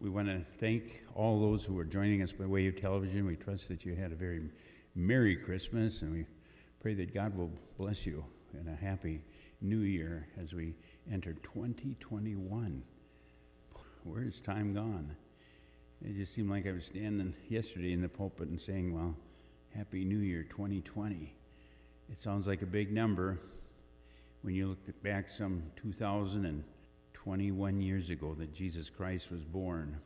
We want to thank all those who are joining us by way of television. We trust that you had a very Merry Christmas, and we pray that God will bless you and a happy new year as we enter 2021. Where is time gone? It just seemed like I was standing yesterday in the pulpit and saying, Well, Happy New Year 2020. It sounds like a big number when you look back some 2021 years ago that Jesus Christ was born.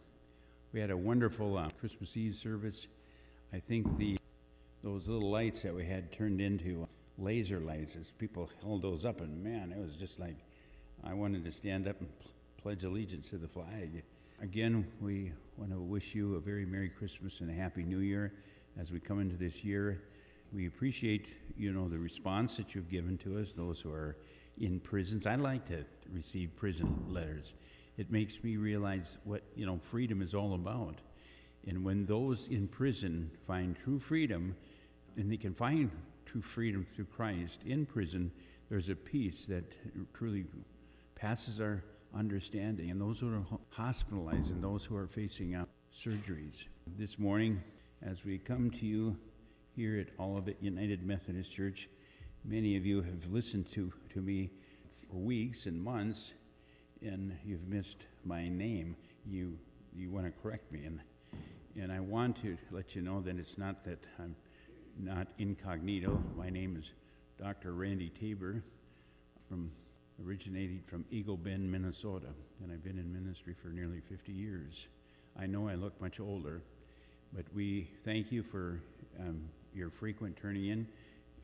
We had a wonderful uh, Christmas Eve service. I think the those little lights that we had turned into laser lights as people held those up, and man, it was just like I wanted to stand up and pl- pledge allegiance to the flag. Again, we want to wish you a very Merry Christmas and a Happy New Year as we come into this year. We appreciate, you know, the response that you've given to us, those who are in prisons. I like to receive prison letters. It makes me realize what, you know, freedom is all about. And when those in prison find true freedom, and they can find true freedom through Christ in prison, there's a peace that truly passes our understanding. And those who are hospitalized and those who are facing surgeries. This morning, as we come to you here at Olivet United Methodist Church, many of you have listened to, to me for weeks and months, and you've missed my name. You, you want to correct me. And, and I want to let you know that it's not that I'm not incognito. My name is Dr. Randy Tabor, from originated from Eagle Bend, Minnesota, and I've been in ministry for nearly 50 years. I know I look much older, but we thank you for um, your frequent turning in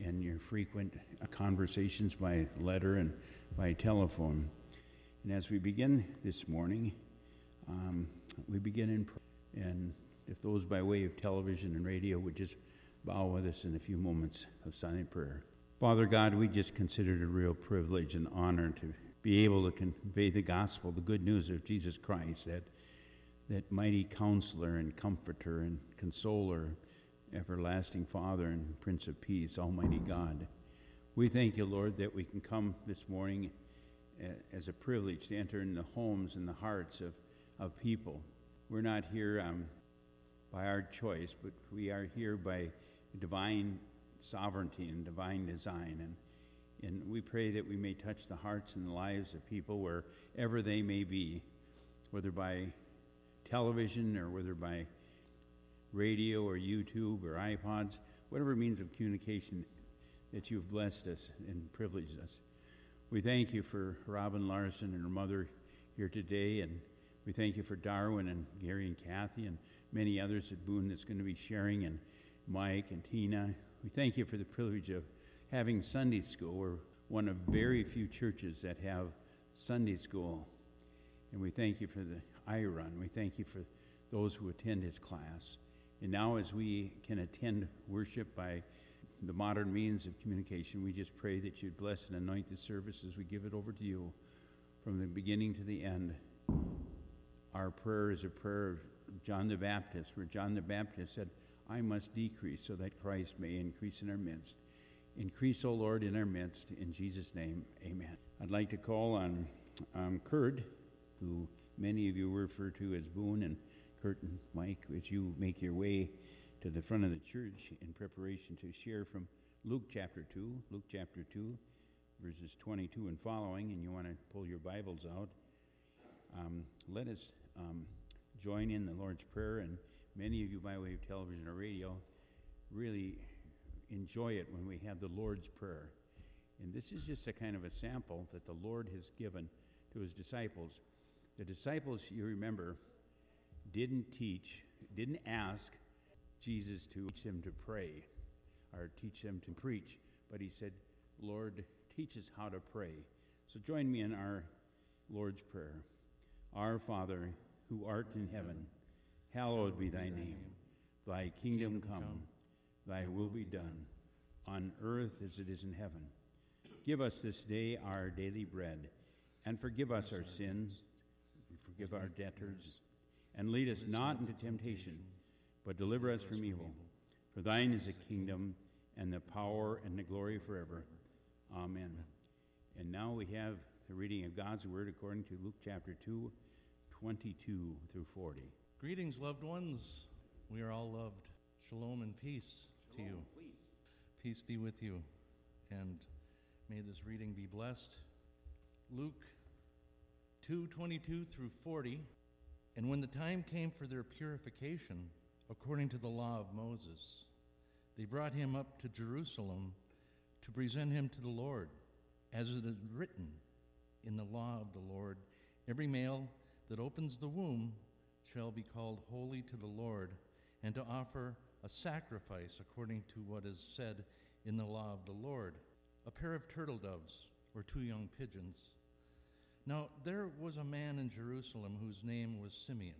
and your frequent conversations by letter and by telephone. And as we begin this morning, um, we begin in prayer. And if those by way of television and radio would just bow with us in a few moments of silent prayer. Father God, we just consider it a real privilege and honor to be able to convey the gospel, the good news of Jesus Christ, that, that mighty counselor and comforter and consoler, everlasting Father and Prince of Peace, Almighty God. We thank you, Lord, that we can come this morning uh, as a privilege to enter in the homes and the hearts of, of people. We're not here um, by our choice, but we are here by divine sovereignty and divine design. And, and we pray that we may touch the hearts and the lives of people wherever they may be, whether by television or whether by radio or YouTube or iPods, whatever means of communication that you've blessed us and privileged us. We thank you for Robin Larson and her mother here today, and we thank you for Darwin and Gary and Kathy and many others at Boone that's going to be sharing, and Mike and Tina. We thank you for the privilege of having Sunday school. We're one of very few churches that have Sunday school. And we thank you for the IRUN. We thank you for those who attend his class. And now, as we can attend worship by the modern means of communication, we just pray that you'd bless and anoint the service as we give it over to you from the beginning to the end. Our prayer is a prayer of John the Baptist, where John the Baptist said, I must decrease so that Christ may increase in our midst. Increase, O Lord, in our midst. In Jesus' name, amen. I'd like to call on um, Kurt, who many of you refer to as Boone, and Kurt and Mike, as you make your way to the front of the church in preparation to share from Luke chapter 2, Luke chapter 2, verses 22 and following, and you want to pull your Bibles out. Um, let us um, join in the Lord's Prayer, and many of you, by way of television or radio, really enjoy it when we have the Lord's Prayer. And this is just a kind of a sample that the Lord has given to his disciples. The disciples, you remember, didn't teach, didn't ask Jesus to teach them to pray or teach them to preach, but he said, Lord, teach us how to pray. So join me in our Lord's Prayer. Our Father, who art in heaven, hallowed be thy name. Thy kingdom come, thy will be done, on earth as it is in heaven. Give us this day our daily bread, and forgive us our sins, forgive our debtors, and lead us not into temptation, but deliver us from evil. For thine is the kingdom, and the power, and the glory forever. Amen. And now we have the reading of God's word according to Luke chapter 2, 22 through 40. Greetings, loved ones. We are all loved. Shalom and peace to you. Peace be with you. And may this reading be blessed. Luke 2:22 through 40. And when the time came for their purification, according to the law of Moses, they brought him up to Jerusalem to present him to the Lord, as it is written in the law of the Lord, every male that opens the womb shall be called holy to the Lord, and to offer a sacrifice according to what is said in the law of the Lord a pair of turtle doves or two young pigeons. Now, there was a man in Jerusalem whose name was Simeon,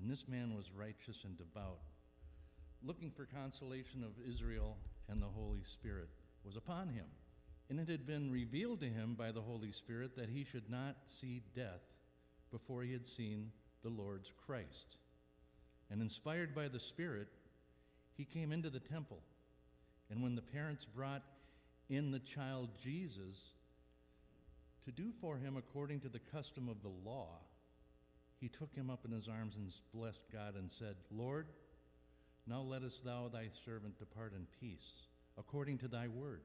and this man was righteous and devout, looking for consolation of Israel, and the Holy Spirit was upon him. And it had been revealed to him by the Holy Spirit that he should not see death before he had seen the Lord's Christ. And inspired by the Spirit, he came into the temple. And when the parents brought in the child Jesus to do for him according to the custom of the law, he took him up in his arms and blessed God and said, Lord, now lettest thou thy servant depart in peace, according to thy word.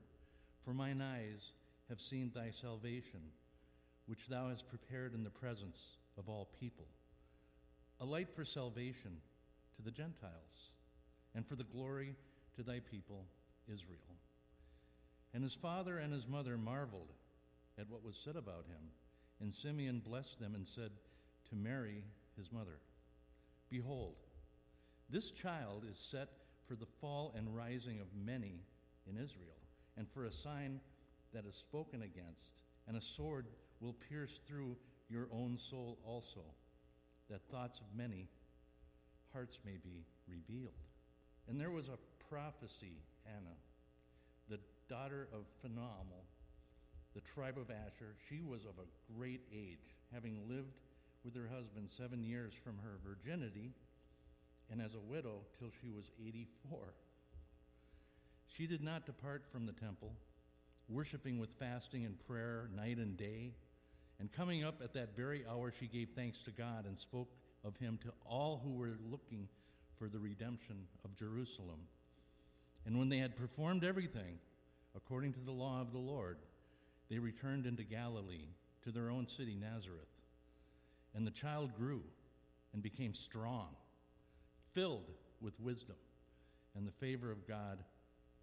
For mine eyes have seen thy salvation, which thou hast prepared in the presence of all people, a light for salvation to the Gentiles, and for the glory to thy people Israel. And his father and his mother marveled at what was said about him. And Simeon blessed them and said to Mary, his mother, Behold, this child is set for the fall and rising of many in Israel and for a sign that is spoken against, and a sword will pierce through your own soul also, that thoughts of many hearts may be revealed. And there was a prophecy, Anna, the daughter of Phanuel, the tribe of Asher. She was of a great age, having lived with her husband seven years from her virginity, and as a widow till she was 84. She did not depart from the temple, worshiping with fasting and prayer night and day. And coming up at that very hour, she gave thanks to God and spoke of him to all who were looking for the redemption of Jerusalem. And when they had performed everything according to the law of the Lord, they returned into Galilee to their own city, Nazareth. And the child grew and became strong, filled with wisdom, and the favor of God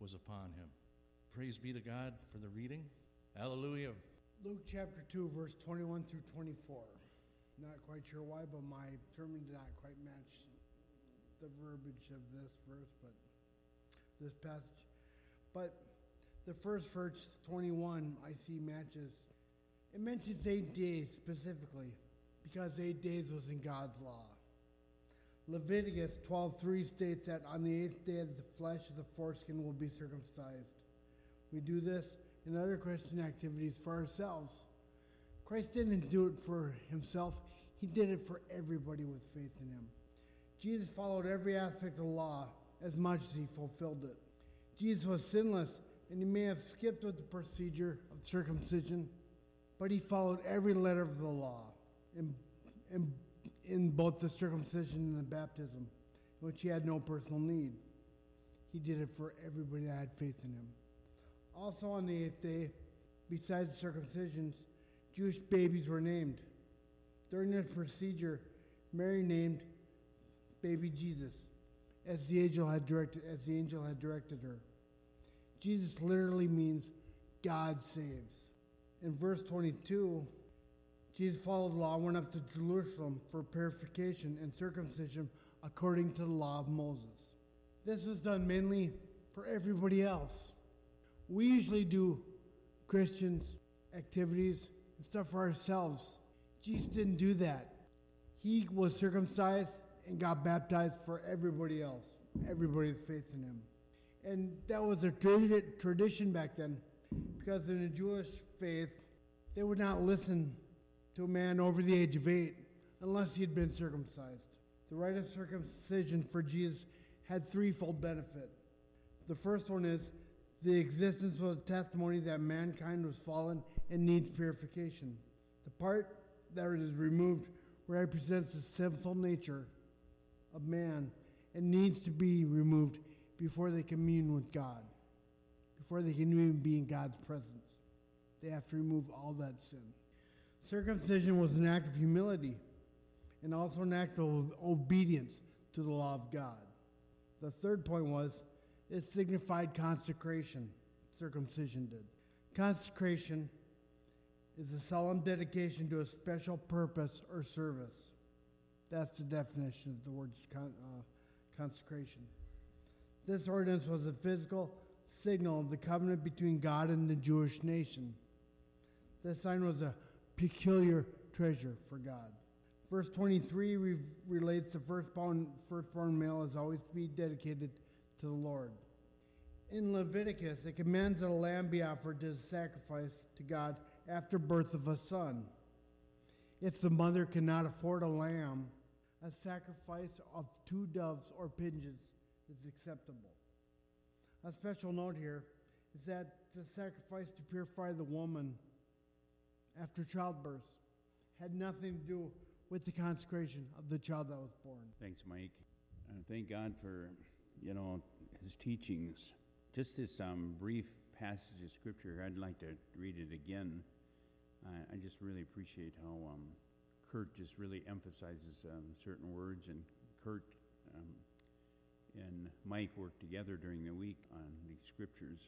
was upon him. Praise be to God for the reading. Hallelujah. Luke chapter 2, verse 21 through 24. Not quite sure why, but my sermon did not quite match the verbiage of this verse, but this passage. But the first verse, 21, I see matches. It mentions eight days specifically, because eight days was in God's law. Leviticus 12:3 states that on the eighth day the flesh of the foreskin will be circumcised. We do this in other Christian activities for ourselves. Christ didn't do it for himself, he did it for everybody with faith in him. Jesus followed every aspect of the law as much as he fulfilled it. Jesus was sinless, and he may have skipped with the procedure of circumcision, but he followed every letter of the law and, and in both the circumcision and the baptism, which he had no personal need. He did it for everybody that had faith in him. Also on the eighth day, besides the circumcisions, Jewish babies were named. During this procedure, Mary named baby Jesus, as the angel had directed, as the angel had directed her. Jesus literally means God saves. In verse 22, Jesus followed the law and went up to Jerusalem for purification and circumcision according to the law of Moses. This was done mainly for everybody else. We usually do Christians activities and stuff for ourselves. Jesus didn't do that. He was circumcised and got baptized for everybody else, everybody with faith in him. And that was a tradition back then because in the Jewish faith, they would not listen to a man over the age of eight unless he had been circumcised. The rite of circumcision for Jesus had threefold benefit. The first one is the existence was a testimony that mankind was fallen and needs purification. The part that is removed represents the sinful nature of man and needs to be removed before they commune with God, before they can even be in God's presence. They have to remove all that sin. Circumcision was an act of humility and also an act of obedience to the law of God. The third point was it signified consecration. Circumcision did. Consecration is a solemn dedication to a special purpose or service. That's the definition of the word con- uh, consecration. This ordinance was a physical signal of the covenant between God and the Jewish nation. This sign was a peculiar treasure for God. Verse 23 re- relates the firstborn, firstborn male is always to be dedicated to the Lord. In Leviticus, it commands that a lamb be offered as a sacrifice to God after birth of a son. If the mother cannot afford a lamb, a sacrifice of two doves or pigeons is acceptable. A special note here is that the sacrifice to purify the woman after childbirth had nothing to do with the consecration of the child that was born. Thanks, Mike. Uh, thank God for, you know, his teachings. Just this um, brief passage of scripture, I'd like to read it again. I, I just really appreciate how um, Kurt just really emphasizes um, certain words, and Kurt um, and Mike worked together during the week on the scriptures.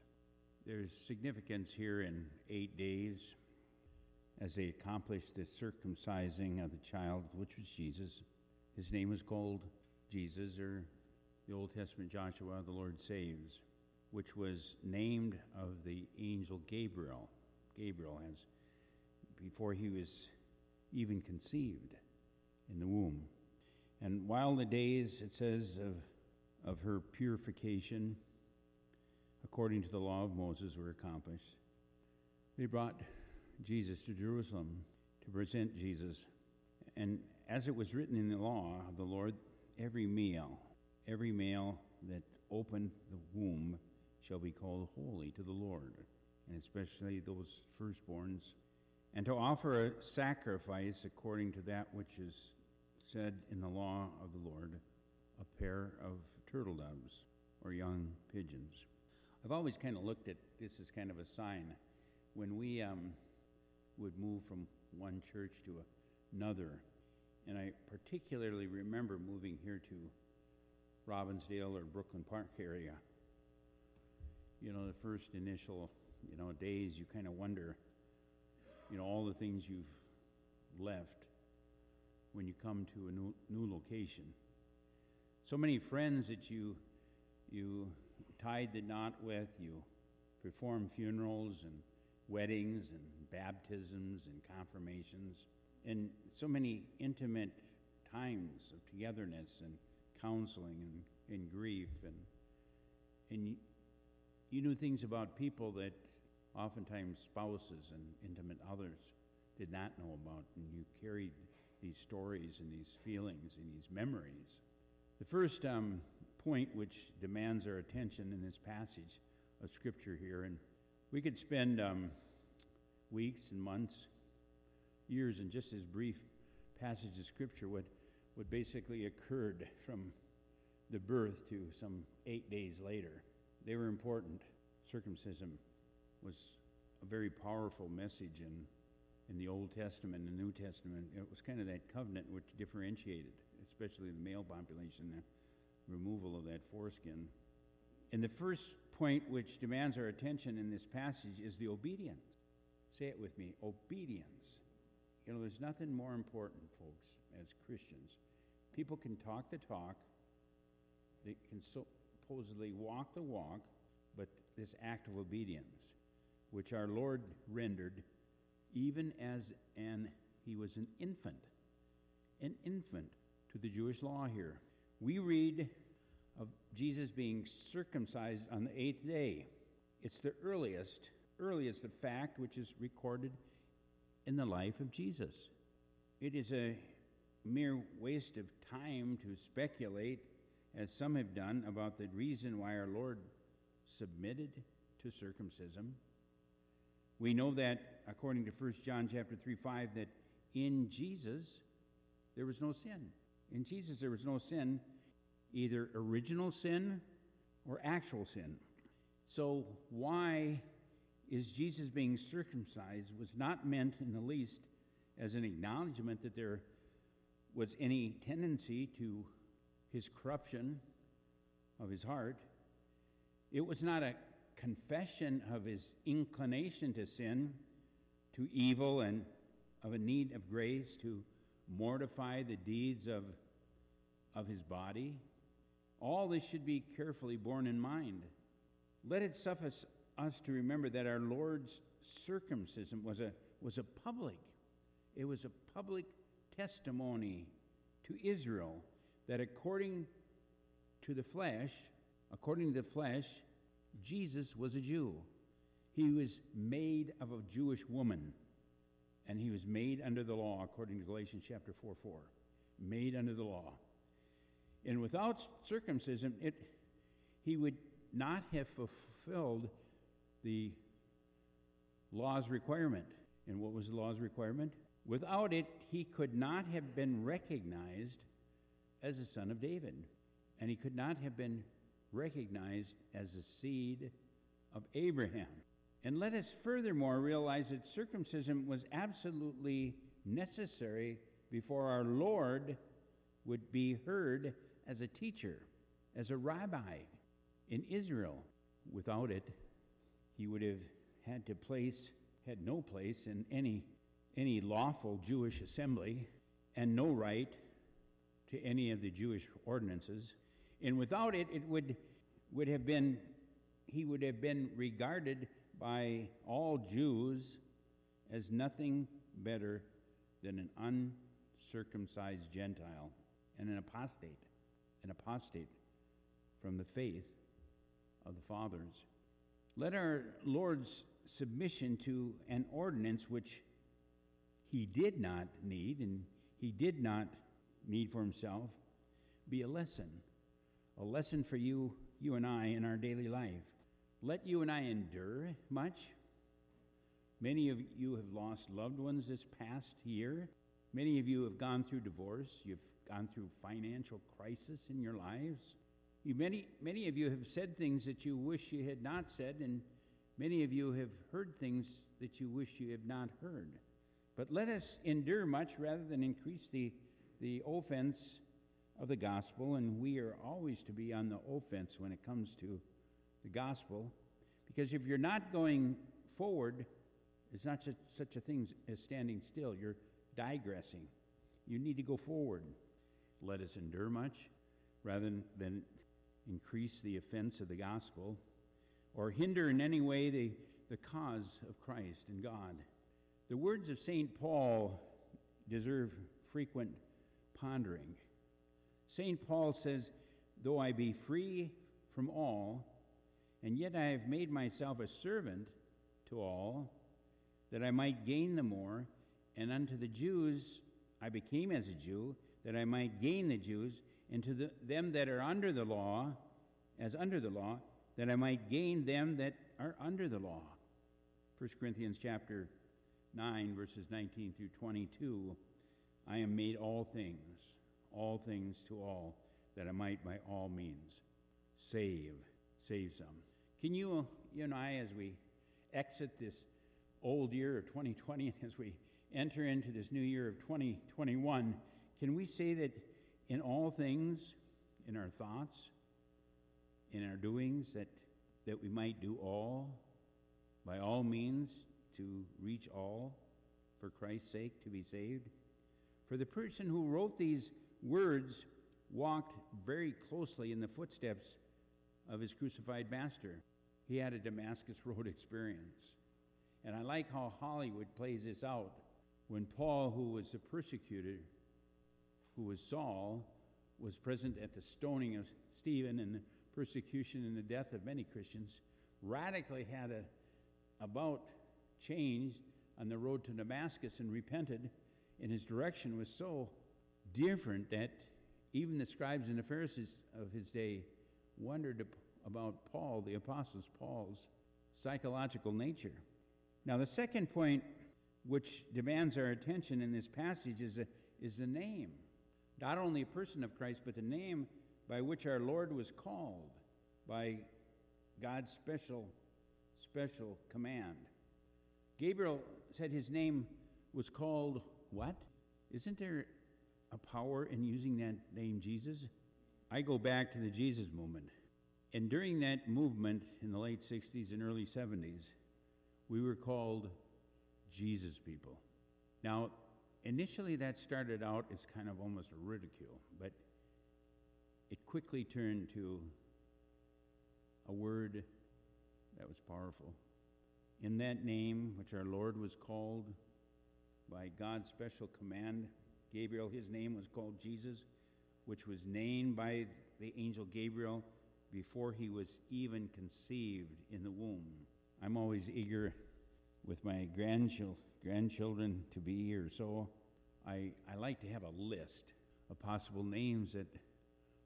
There's significance here in eight days as they accomplished the circumcising of the child, which was Jesus. His name was called Jesus, or the Old Testament Joshua, the Lord saves, which was named of the angel Gabriel. Gabriel, as before he was even conceived in the womb. And while the days, it says, of, of her purification, according to the law of Moses, were accomplished, they brought Jesus to Jerusalem to present Jesus. And as it was written in the law of the Lord, every male, every male that opened the womb shall be called holy to the Lord, and especially those firstborns, and to offer a sacrifice according to that which is said in the law of the Lord, a pair of turtle doves or young pigeons. I've always kind of looked at this as kind of a sign. When we um, would move from one church to another. And I particularly remember moving here to Robbinsdale or Brooklyn Park area. You know, the first initial, you know, days, you kind of wonder, you know, all the things you've left when you come to a new, new location. So many friends that you you tied the knot with, you perform funerals and weddings and baptisms and confirmations, and so many intimate times of togetherness and counseling and, and grief. And, and you, you knew things about people that oftentimes spouses and intimate others did not know about, and you carried these stories and these feelings and these memories. The first um, point which demands our attention in this passage of Scripture here, and we could spend um, weeks and months, years in just this brief passage of Scripture, what, what basically occurred from the birth to some eight days later. They were important. Circumcision was a very powerful message in, in the Old Testament and the New Testament. It was kind of that covenant which differentiated, especially the male population, the removal of that foreskin. And the first point which demands our attention in this passage is the obedience. Say it with me obedience. You know, there's nothing more important, folks, as Christians. People can talk the talk, they can supposedly walk the walk, but this act of obedience, which our Lord rendered even as an he was an infant, an infant to the Jewish law here. We read of Jesus being circumcised on the eighth day. It's the earliest earliest fact which is recorded in the life of Jesus. It is a mere waste of time to speculate, as some have done, about the reason why our Lord submitted to circumcision. We know that according to 1 John chapter 3 5 that in Jesus there was no sin. In Jesus, there was no sin, either original sin or actual sin. So, why is Jesus being circumcised was not meant in the least as an acknowledgement that there was any tendency to his corruption of his heart. It was not a confession of his inclination to sin, to evil, and of a need of grace to mortify the deeds of, of his body. All this should be carefully borne in mind. Let it suffice us to remember that our Lord's circumcision was a, was a public, it was a public testimony to Israel that according to the flesh, according to the flesh, Jesus was a Jew. He was made of a Jewish woman, and he was made under the law, according to Galatians chapter 4 4. Made under the law. And without circumcision, it, he would not have fulfilled the law's requirement. And what was the law's requirement? Without it, he could not have been recognized as the son of David, and he could not have been recognized as the seed of Abraham. And let us furthermore realize that circumcision was absolutely necessary before our Lord would be heard as a teacher, as a rabbi in Israel. Without it, he would have had to place, had no place in any, any lawful Jewish assembly, and no right to any of the Jewish ordinances. And without it, it would, would have been, he would have been regarded by all Jews as nothing better than an uncircumcised Gentile and an apostate, an apostate from the faith of the fathers. Let our Lord's submission to an ordinance which he did not need and he did not need for himself be a lesson, a lesson for you, you and I in our daily life. Let you and I endure much. Many of you have lost loved ones this past year. Many of you have gone through divorce. You've gone through financial crisis in your lives. You, many, many of you have said things that you wish you had not said, and many of you have heard things that you wish you had not heard. But let us endure much rather than increase the the offense of the gospel, and we are always to be on the offense when it comes to the gospel, because if you're not going forward, it's not such, such a thing as standing still. You're digressing. You need to go forward. Let us endure much rather than increase the offense of the gospel or hinder in any way the, the cause of Christ and God. The words of St. Paul deserve frequent pondering. St. Paul says, Though I be free from all, and yet I have made myself a servant to all, that I might gain the more, and unto the Jews I became as a Jew, that I might gain the Jews, and to the, them that are under the law, as under the law, that I might gain them that are under the law. 1 Corinthians chapter 9, verses 19 through 22. I am made all things, all things to all, that I might by all means save, save some. Can you, you and I, as we exit this old year of 2020 and as we enter into this new year of 2021, can we say that in all things, in our thoughts, in our doings, that, that we might do all, by all means, to reach all for Christ's sake, to be saved? For the person who wrote these words walked very closely in the footsteps of his crucified master. He had a Damascus Road experience. And I like how Hollywood plays this out. When Paul, who was the persecutor, who was Saul, was present at the stoning of Stephen and the persecution and the death of many Christians, radically had a about change on the road to Damascus and repented and his direction was so different that even the scribes and the Pharisees of his day wondered about Paul, the Apostles Paul's psychological nature. Now, the second point which demands our attention in this passage is a, is the name. Not only a person of Christ, but the name by which our Lord was called by God's special, special command. Gabriel said his name was called what? Isn't there a power in using that name Jesus? I go back to the Jesus movement. And during that movement in the late 60s and early 70s, we were called Jesus people. Now, initially that started out as kind of almost a ridicule, but it quickly turned to a word that was powerful. In that name, which our Lord was called by God's special command, Gabriel, his name was called Jesus, which was named by the angel Gabriel before he was even conceived in the womb. I'm always eager with my grandchil- grandchildren to be here, so I, I like to have a list of possible names that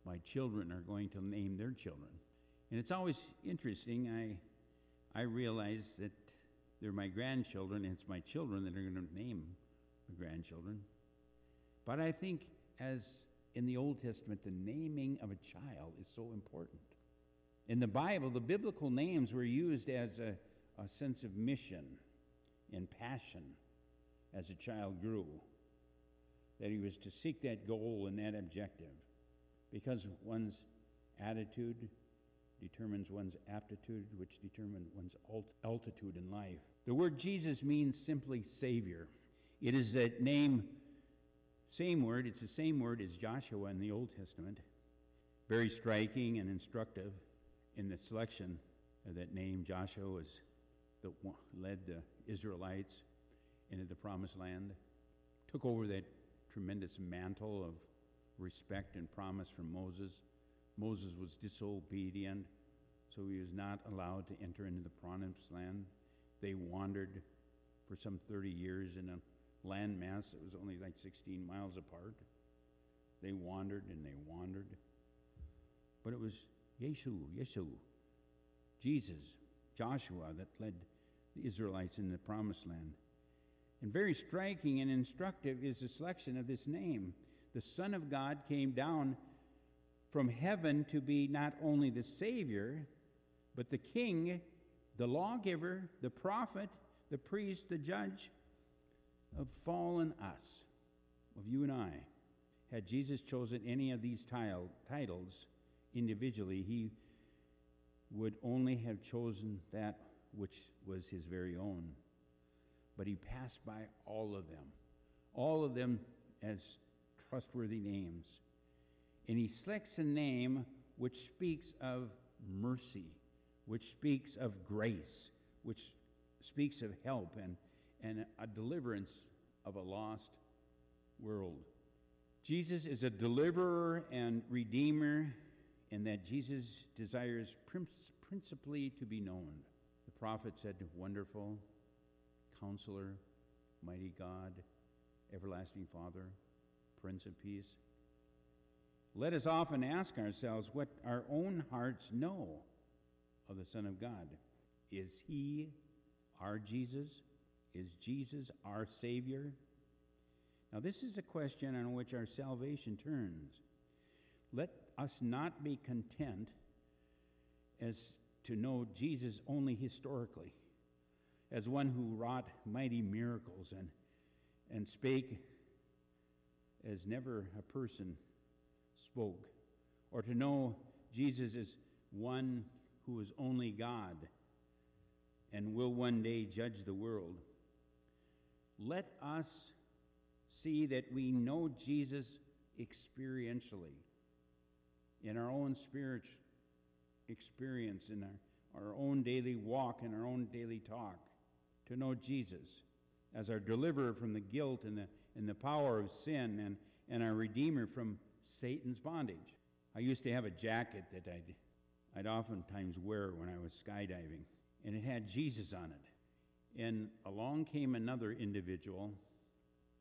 my children are going to name their children. And it's always interesting. I, I realize that they're my grandchildren, and it's my children that are going to name the grandchildren. But I think, as in the Old Testament, the naming of a child is so important. In the Bible, the biblical names were used as a, a sense of mission and passion as a child grew, that he was to seek that goal and that objective, because one's attitude determines one's aptitude, which determines one's alt- altitude in life. The word Jesus means simply Savior. It is that name, same word, it's the same word as Joshua in the Old Testament. Very striking and instructive in the selection of that name. Joshua was the one, led the Israelites into the promised land, took over that tremendous mantle of respect and promise from Moses. Moses was disobedient, so he was not allowed to enter into the promised land. They wandered for some 30 years in a landmass that was only like 16 miles apart. They wandered and they wandered. But it was Yeshu, Yeshu, Jesus, Joshua that led the Israelites in the promised land. And very striking and instructive is the selection of this name. The Son of God came down from heaven to be not only the Savior, but the King, the lawgiver, the prophet, the priest, the judge of fallen us, of you and I. Had Jesus chosen any of these titles individually, he would only have chosen that which was his very own. But he passed by all of them, all of them as trustworthy names. And he selects a name which speaks of mercy, which speaks of grace, which speaks of help and, and a deliverance of a lost world. Jesus is a deliverer and redeemer, and that Jesus desires principally to be known. The prophet said, Wonderful, Counselor, Mighty God, Everlasting Father, Prince of Peace. Let us often ask ourselves what our own hearts know of the Son of God. Is He our Jesus? Is Jesus our Savior? Now, this is a question on which our salvation turns. Let us not be content as to know Jesus only historically, as one who wrought mighty miracles and, and spake as never a person spoke, or to know Jesus as one who is only God and will one day judge the world. Let us see that we know Jesus experientially in our own spiritual experience, in our, our own daily walk, in our own daily talk, to know Jesus as our deliverer from the guilt and the, and the power of sin and, and our redeemer from Satan's bondage. I used to have a jacket that I'd, I'd oftentimes wear when I was skydiving, and it had Jesus on it. And along came another individual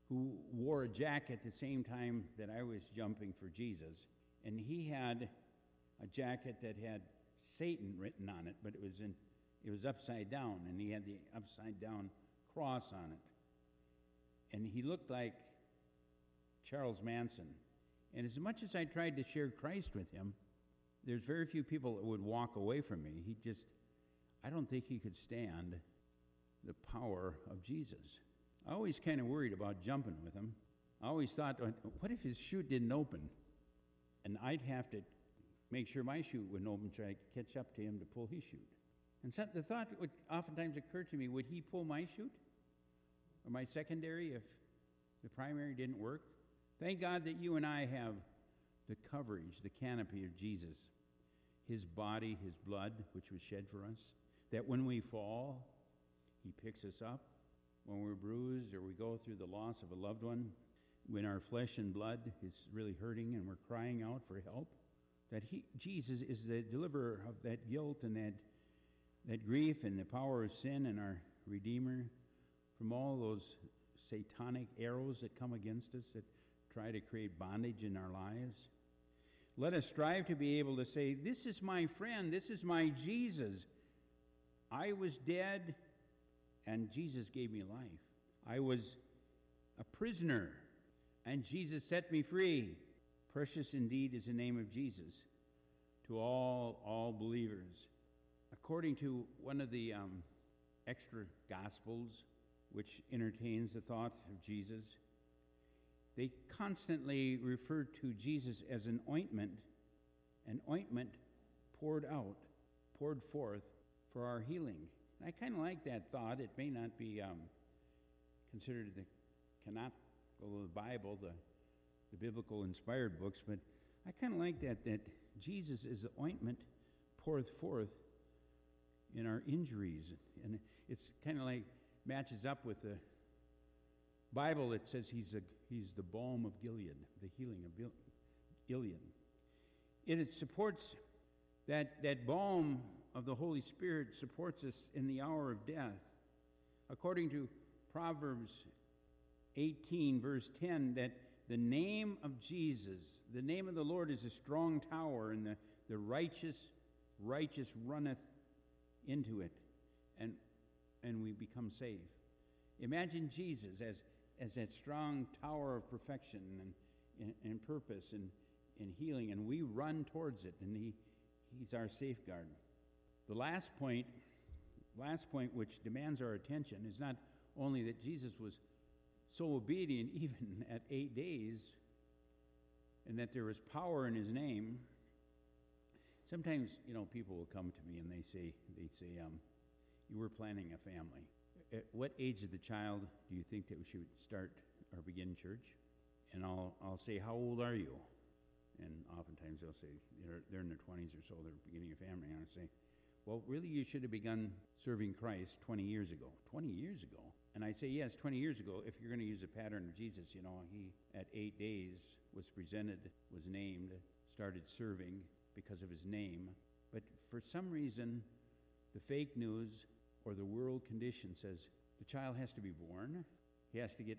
who wore a jacket the same time that I was jumping for Jesus, and he had a jacket that had Satan written on it, but it was in it was upside down, and he had the upside down cross on it. And he looked like Charles Manson. And as much as I tried to share Christ with him, there's very few people that would walk away from me. He just, I don't think he could stand the power of Jesus. I always kind of worried about jumping with him. I always thought, what if his chute didn't open? And I'd have to make sure my chute wouldn't open, try to catch up to him to pull his chute. And so the thought would oftentimes occur to me would he pull my chute? Or my secondary if the primary didn't work? Thank God that you and I have the coverage, the canopy of Jesus, his body, his blood, which was shed for us, that when we fall, he picks us up. When we're bruised or we go through the loss of a loved one, when our flesh and blood is really hurting and we're crying out for help, that he, Jesus is the deliverer of that guilt and that, that grief and the power of sin and our Redeemer from all those satanic arrows that come against us that try to create bondage in our lives. Let us strive to be able to say, This is my friend, this is my Jesus. I was dead, and Jesus gave me life. I was a prisoner, and Jesus set me free. Precious indeed is the name of Jesus to all, all believers. According to one of the um, extra gospels, which entertains the thought of Jesus, they constantly refer to Jesus as an ointment, an ointment poured out, poured forth for our healing. And I kind of like that thought. It may not be um, considered the cannot the Bible, the, the biblical inspired books, but I kind of like that, that Jesus is the ointment poured forth in our injuries. And it's kind of like matches up with the Bible. that says he's, a, he's the balm of Gilead, the healing of Gilead. And it supports that, that balm of the Holy Spirit supports us in the hour of death. According to Proverbs 18, verse 10, that the name of Jesus, the name of the Lord is a strong tower, and the, the righteous, righteous runneth into it, and, and we become safe. Imagine Jesus as, as that strong tower of perfection and, and, and purpose and, and healing, and we run towards it, and he, He's our safeguard. The last point, last point which demands our attention is not only that Jesus was so obedient even at eight days, and that there was power in his name. Sometimes, you know, people will come to me and they say, they say, um, you were planning a family. At what age of the child do you think that we should start or begin church? And I'll, I'll say, how old are you? And oftentimes they'll say, they're, they're in their 20s or so, they're beginning a family. And I'll say, well, really, you should have begun serving Christ 20 years ago. 20 years ago? And I say, yes, 20 years ago, if you're going to use a pattern of Jesus, you know, he at eight days was presented, was named, started serving because of his name. But for some reason, the fake news or the world condition says the child has to be born, he has to get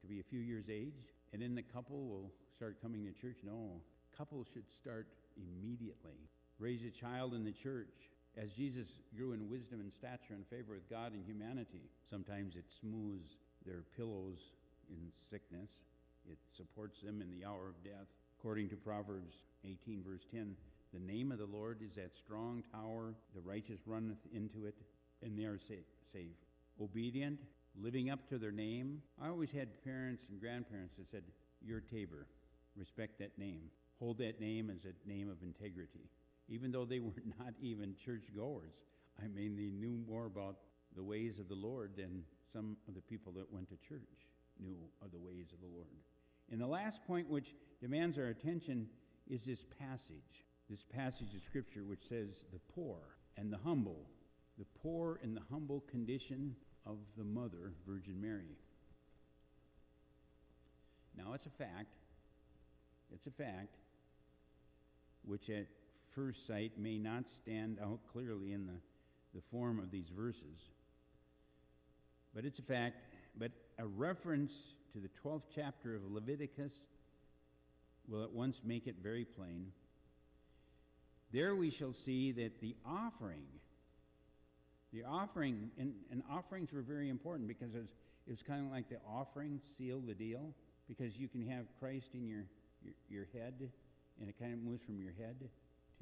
to be a few years age, and then the couple will start coming to church. No, couples should start immediately. Raise a child in the church as Jesus grew in wisdom and stature and favor with God and humanity, sometimes it smooths their pillows in sickness. It supports them in the hour of death. According to Proverbs 18, verse 10, the name of the Lord is that strong tower. The righteous runneth into it, and they are safe. Obedient, living up to their name. I always had parents and grandparents that said, You're Tabor. Respect that name. Hold that name as a name of integrity even though they were not even churchgoers. I mean, they knew more about the ways of the Lord than some of the people that went to church knew of the ways of the Lord. And the last point, which demands our attention, is this passage. This passage of Scripture, which says, the poor and the humble, the poor and the humble condition of the mother, Virgin Mary. Now, it's a fact, it's a fact, which at first sight may not stand out clearly in the, the form of these verses. But it's a fact, but a reference to the 12th chapter of Leviticus will at once make it very plain. There we shall see that the offering, the offering, and, and offerings were very important because it was, it was kind of like the offering sealed the deal because you can have Christ in your, your, your head, and it kind of moves from your head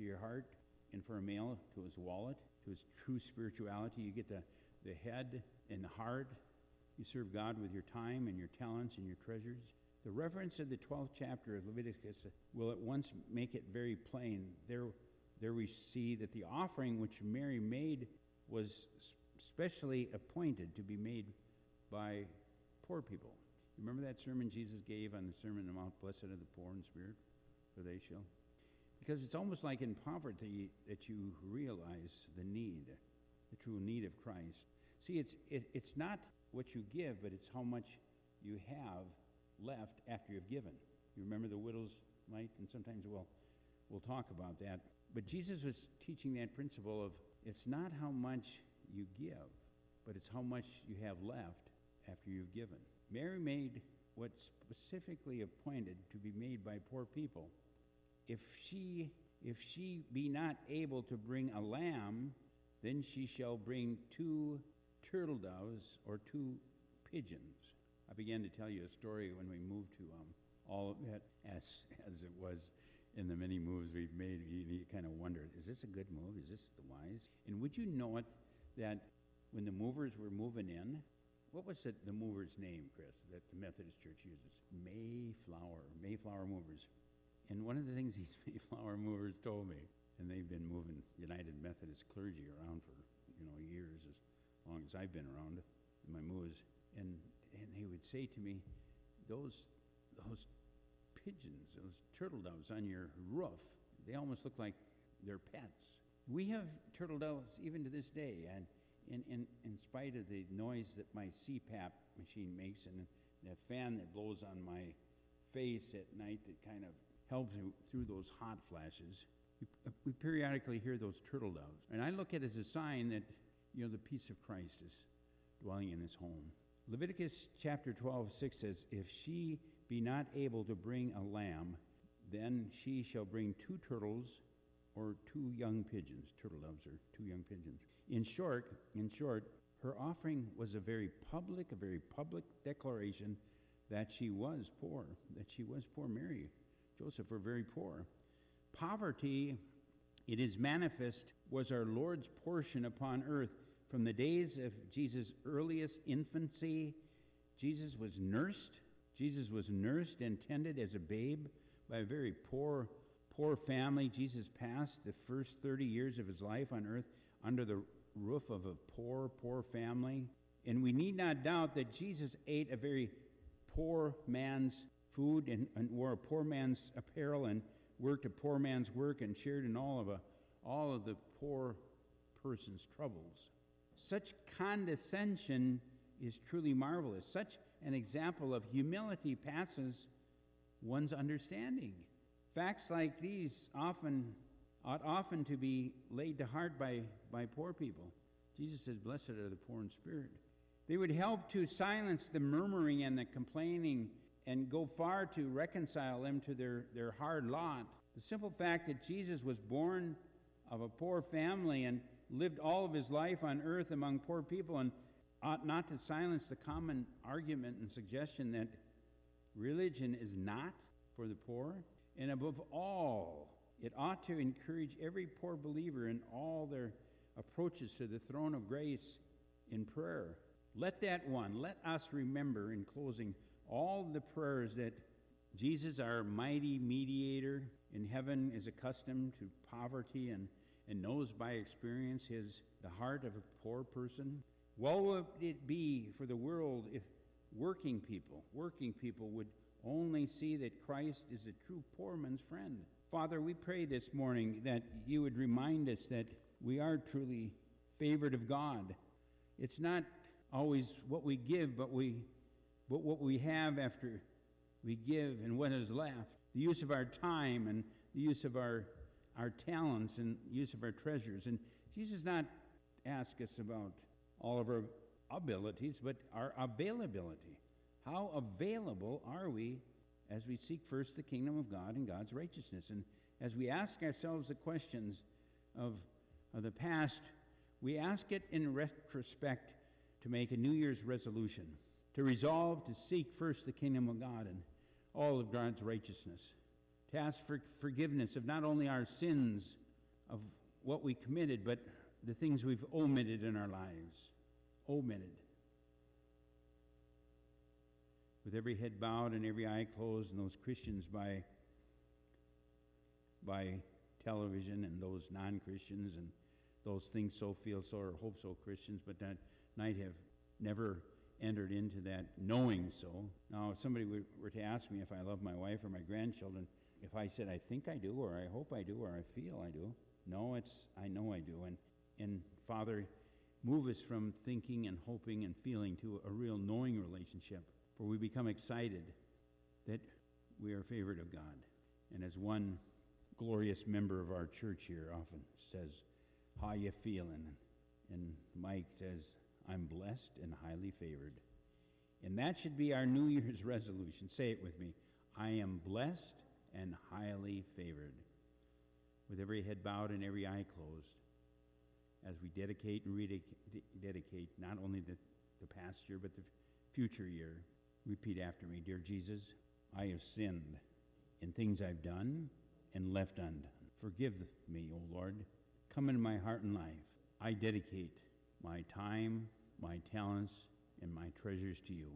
to your heart, and for a male to his wallet, to his true spirituality. You get the, the head and the heart. You serve God with your time and your talents and your treasures. The reference of the 12th chapter of Leviticus will at once make it very plain. There, there we see that the offering which Mary made was specially appointed to be made by poor people. Remember that sermon Jesus gave on the Sermon on the Mount, Blessed are the poor in spirit, for they shall? Because it's almost like in poverty that you realize the need, the true need of Christ. See, it's, it, it's not what you give, but it's how much you have left after you've given. You remember the widow's mite? And sometimes we'll, we'll talk about that. But Jesus was teaching that principle of it's not how much you give, but it's how much you have left after you've given. Mary made what's specifically appointed to be made by poor people. If she if she be not able to bring a lamb, then she shall bring two turtle doves or two pigeons. I began to tell you a story when we moved to um, all of that, as as it was in the many moves we've made. You, you kind of wondered, is this a good move? Is this the wise? And would you know it that when the movers were moving in, what was it, the mover's name, Chris, that the Methodist Church uses? Mayflower, Mayflower Movers. And one of the things these Mayflower movers told me, and they've been moving United Methodist clergy around for, you know, years, as long as I've been around my moves, and, and they would say to me, those, those pigeons, those turtle doves on your roof, they almost look like they're pets. We have turtle doves even to this day, and in, in, in spite of the noise that my CPAP machine makes and the fan that blows on my face at night that kind of helps me through those hot flashes, we, we periodically hear those turtle doves. And I look at it as a sign that, you know, the peace of Christ is dwelling in his home. Leviticus chapter 12, 6 says, If she be not able to bring a lamb, then she shall bring two turtles or two young pigeons. Turtle doves are two young pigeons. In short, in short, her offering was a very public, a very public declaration that she was poor, that she was poor. Mary, Joseph were very poor. Poverty, it is manifest, was our Lord's portion upon earth from the days of Jesus' earliest infancy. Jesus was nursed. Jesus was nursed and tended as a babe by a very poor, poor family. Jesus passed the first 30 years of his life on earth under the roof of a poor, poor family. And we need not doubt that Jesus ate a very poor man's food and, and wore a poor man's apparel and worked a poor man's work and shared in all of, a, all of the poor person's troubles. Such condescension is truly marvelous. Such an example of humility passes one's understanding. Facts like these often ought often to be laid to heart by, by poor people. Jesus says, Blessed are the poor in spirit. They would help to silence the murmuring and the complaining and go far to reconcile them to their, their hard lot. The simple fact that Jesus was born of a poor family and lived all of his life on earth among poor people and ought not to silence the common argument and suggestion that religion is not for the poor. And above all, it ought to encourage every poor believer in all their approaches to the throne of grace in prayer. Let that one, let us remember in closing all the prayers that Jesus, our mighty mediator in heaven, is accustomed to poverty and, and knows by experience his the heart of a poor person. Well would it be for the world if working people, working people would only see that Christ is a true poor man's friend. Father, we pray this morning that you would remind us that we are truly favored of God. It's not always what we give, but we but what we have after we give and what is left. The use of our time and the use of our our talents and use of our treasures. And Jesus not ask us about all of our abilities, but our availability. How available are we as we seek first the kingdom of God and God's righteousness. And as we ask ourselves the questions of, of the past, we ask it in retrospect to make a New Year's resolution, to resolve to seek first the kingdom of God and, all of God's righteousness, to ask for forgiveness of not only our sins, of what we committed, but the things we've omitted in our lives. Omitted. With every head bowed and every eye closed, and those Christians by, by television, and those non Christians, and those things so, feel so, or hope so Christians, but that night have never entered into that knowing so. Now, if somebody were, to ask me if I love my wife or my grandchildren, if I said I think I do, or I hope I do, or I feel I do, no, it's I know I do. And, and Father, move us from thinking and hoping and feeling to a real knowing relationship, for we become excited that we are favored of God. And as one glorious member of our church here often says, how you feeling? And Mike says, I'm blessed and highly favored. And that should be our New Year's resolution. Say it with me. I am blessed and highly favored. With every head bowed and every eye closed, as we dedicate and rededicate not only the, the past year, but the future year, repeat after me Dear Jesus, I have sinned in things I've done and left undone. Forgive me, O Lord. Come into my heart and life. I dedicate my time, my talents, and my treasures to you.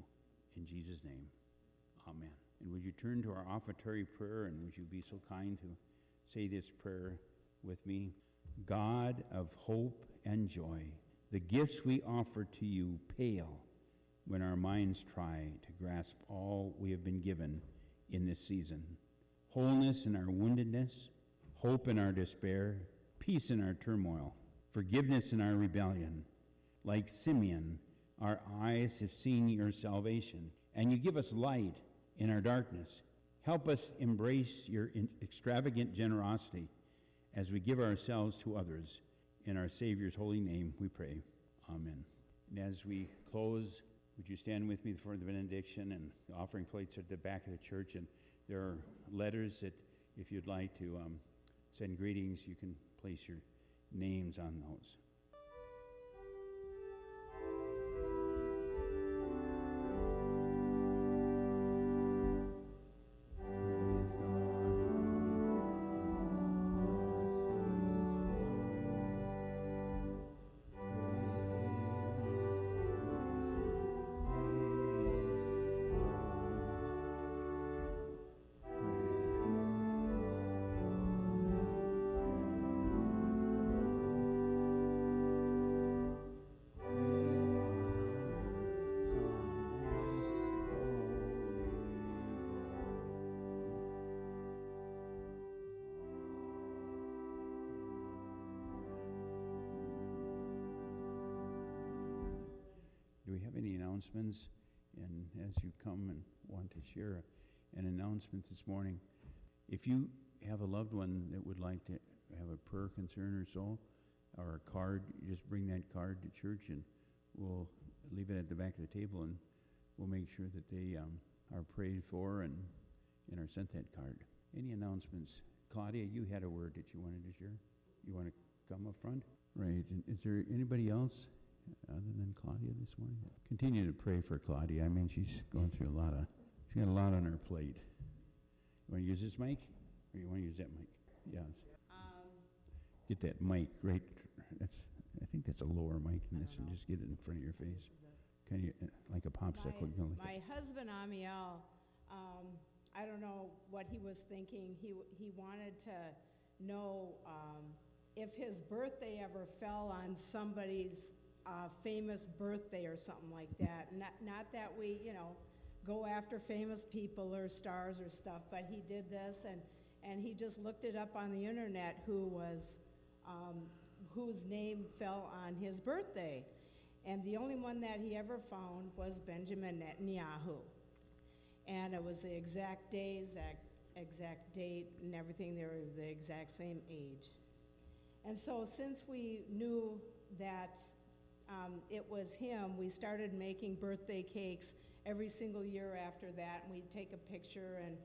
In Jesus' name, amen. And would you turn to our offertory prayer and would you be so kind to say this prayer with me? God of hope and joy, the gifts we offer to you pale when our minds try to grasp all we have been given in this season. Wholeness in our woundedness, hope in our despair, peace in our turmoil, forgiveness in our rebellion. Like Simeon, our eyes have seen your salvation, and you give us light in our darkness. Help us embrace your extravagant generosity as we give ourselves to others. In our Savior's holy name, we pray. Amen. And as we close, would you stand with me for the benediction and the offering plates are at the back of the church? And there are letters that, if you'd like to um, send greetings, you can place your names on those. Announcements? And as you come and want to share an announcement this morning, if you have a loved one that would like to have a prayer concern or so, or a card, just bring that card to church and we'll leave it at the back of the table and we'll make sure that they um, are prayed for and, and are sent that card. Any announcements? Claudia, you had a word that you wanted to share. You want to come up front? Right. And is there anybody else? Other than Claudia this morning? Continue to pray for Claudia. I mean, she's going through a lot of, she's got a lot on her plate. You want to use this mic? Or you want to use that mic? Yes. Um, Get that mic right, that's, I think that's a lower mic than this, and just get it in front of your face. Can you, uh, like a popsicle, My like that. husband Amiel, um, I don't know what he was thinking. He, he wanted to know, um, if his birthday ever fell on somebody's, uh, famous birthday or something like that. Not, not that we, you know, go after famous people or stars or stuff, but he did this and, and he just looked it up on the internet who was, um, whose name fell on his birthday. And the only one that he ever found was Benjamin Netanyahu. And it was the exact day, exact, exact date, and everything. They were the exact same age. And so, since we knew that um, it was him, we started making birthday cakes every single year after that. And we'd take a picture, and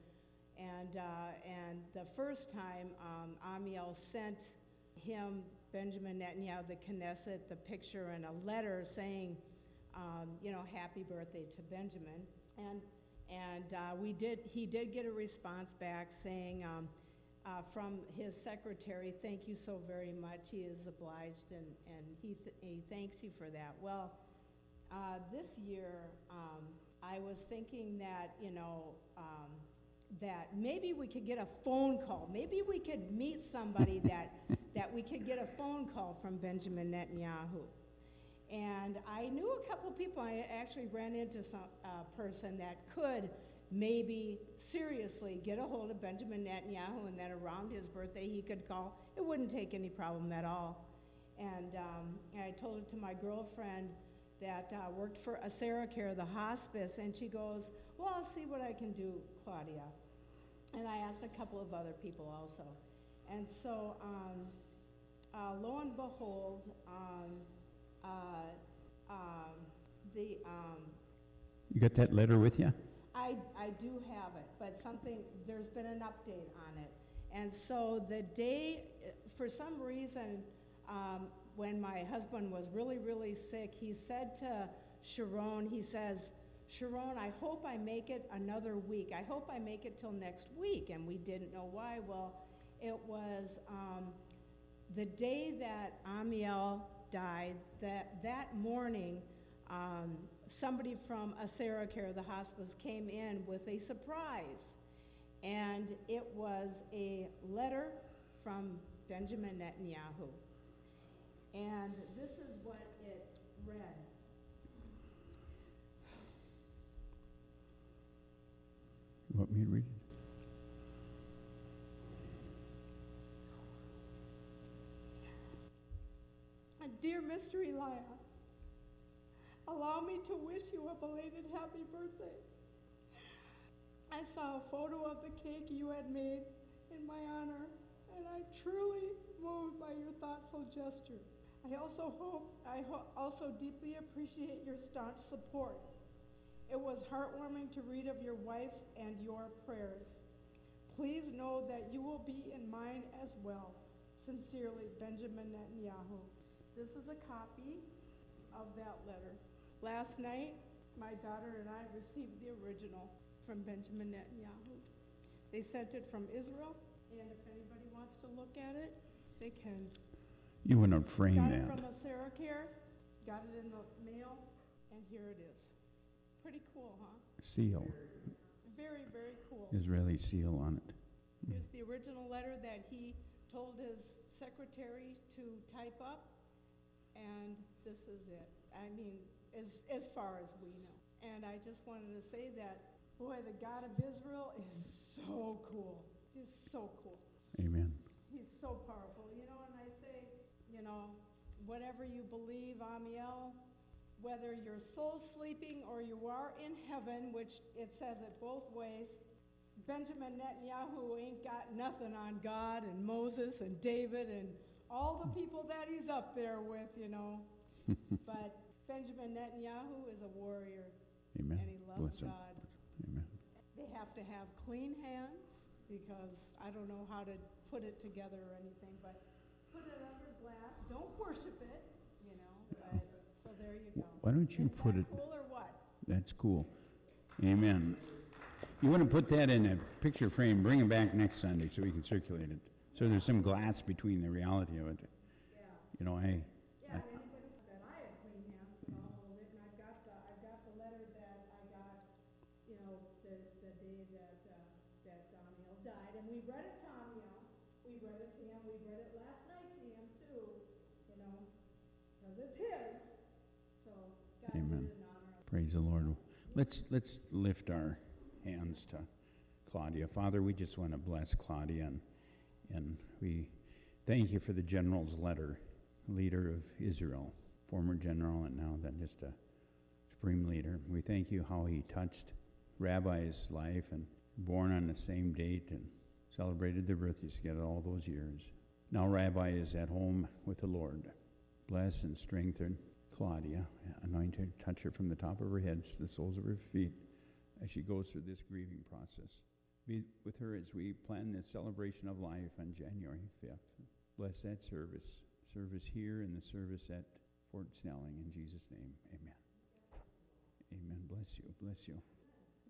and uh, and the first time, um, Amiel sent him Benjamin Netanyahu, the Knesset, the picture and a letter saying, um, you know, happy birthday to Benjamin. And, And uh, we did, he did get a response back saying, um, uh, from his secretary, thank you so very much. He is obliged and, and he, th- he thanks you for that. Well, uh, this year, um, I was thinking that, you know, um, that maybe we could get a phone call. Maybe we could meet somebody that, that we could get a phone call from Benjamin Netanyahu. And I knew a couple people, I actually ran into some, a person that could maybe seriously get a hold of Benjamin Netanyahu and then around his birthday he could call. It wouldn't take any problem at all. And um, I told it to my girlfriend that uh, worked for AseraCare, the hospice, and she goes, Well, I'll see what I can do, Claudia. And I asked a couple of other people also. And so, um, uh, lo and behold, um, uh, um, the, um, You got that letter with you? I, I do have it, but something, there's been an update on it. And so the day, for some reason, um, when my husband was really, really sick, he said to Sharon, he says, Sharon, I hope I make it another week. I hope I make it till next week. And we didn't know why. Well, it was um, the day that Amiel died, that, that morning, um, somebody from AseraCare, the hospice, came in with a surprise. And it was a letter from Benjamin Netanyahu. And this is what it read. You want me to read it? Dear Mystery Lion, allow me to wish you a belated happy birthday. I saw a photo of the cake you had made in my honor, and I'm truly moved by your thoughtful gesture. I also hope, I ho- also deeply appreciate your staunch support. It was heartwarming to read of your wife's and your prayers. Please know that you will be in mine as well. Sincerely, Benjamin Netanyahu. This is a copy of that letter. Last night, my daughter and I received the original from Benjamin Netanyahu. They sent it from Israel, and if anybody wants to look at it, they can. You want to frame that. Got it from AseraCare, got it in the mail, and here it is. Pretty cool, huh? Seal, Very, very cool. Israeli seal on it. Hmm. Here's the original letter that he told his secretary to type up, and this is it. I mean, as, as far as we know. And I just wanted to say that, boy, the God of Israel is so cool. He's so cool. Amen. He's so powerful, you know, and I say, you know, whatever you believe, Amiel, whether your soul's sleeping or you are in heaven, which it says it both ways, Benjamin Netanyahu ain't got nothing on God and Moses and David and all the people that he's up there with, you know. but Benjamin Netanyahu is a warrior Amen. and he loves Bless him. God. Amen. They have to have clean hands because I don't know how to put it together or anything, but put it under glass. Don't worship it, you know. But, so there you go. Why don't you Is put it, cool or what? that's cool. Amen. You want to put that in a picture frame, bring it back next Sunday so we can circulate it. So there's some glass between the reality of it. Yeah. You know, I, Yeah, anybody that I have clean hands can all hold it, and I've got the, I've got the letter that I got, you know, the, the day that, uh, that Daniel died, and we read it to Daniel. We read it to him, we read it last night to him too, you know, because it's his, so God Amen. praise the Lord. Let's, let's lift our hands to Claudia. Father, we just want to bless Claudia and, and we thank you for the general's letter, leader of Israel, former general and now then just a supreme leader. We thank you how he touched Rabbi's life and born on the same date and celebrated their birthdays together all those years. Now Rabbi is at home with the Lord. Bless and strengthen Claudia, anoint her, touch her from the top of her head to the soles of her feet as she goes through this grieving process. Be with her as we plan this celebration of life on January 5th. Bless that service, service here and the service at Fort Snelling. In Jesus' name, amen. Amen. Bless you. Bless you.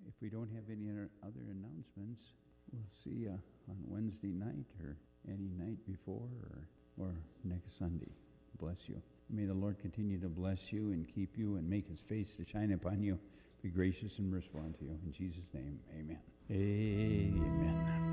if we don't have any other announcements, we'll see you on Wednesday night or any night before or, or next Sunday. Bless you. May the Lord continue to bless you and keep you and make his face to shine upon you, be gracious and merciful unto you. In Jesus' name, amen. Amen.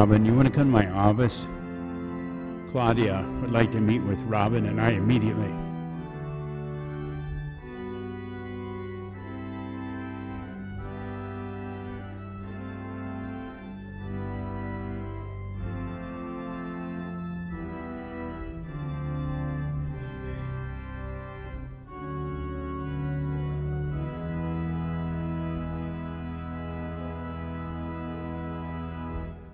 Robin, you want to come to my office? Claudia would like to meet with Robin and I immediately.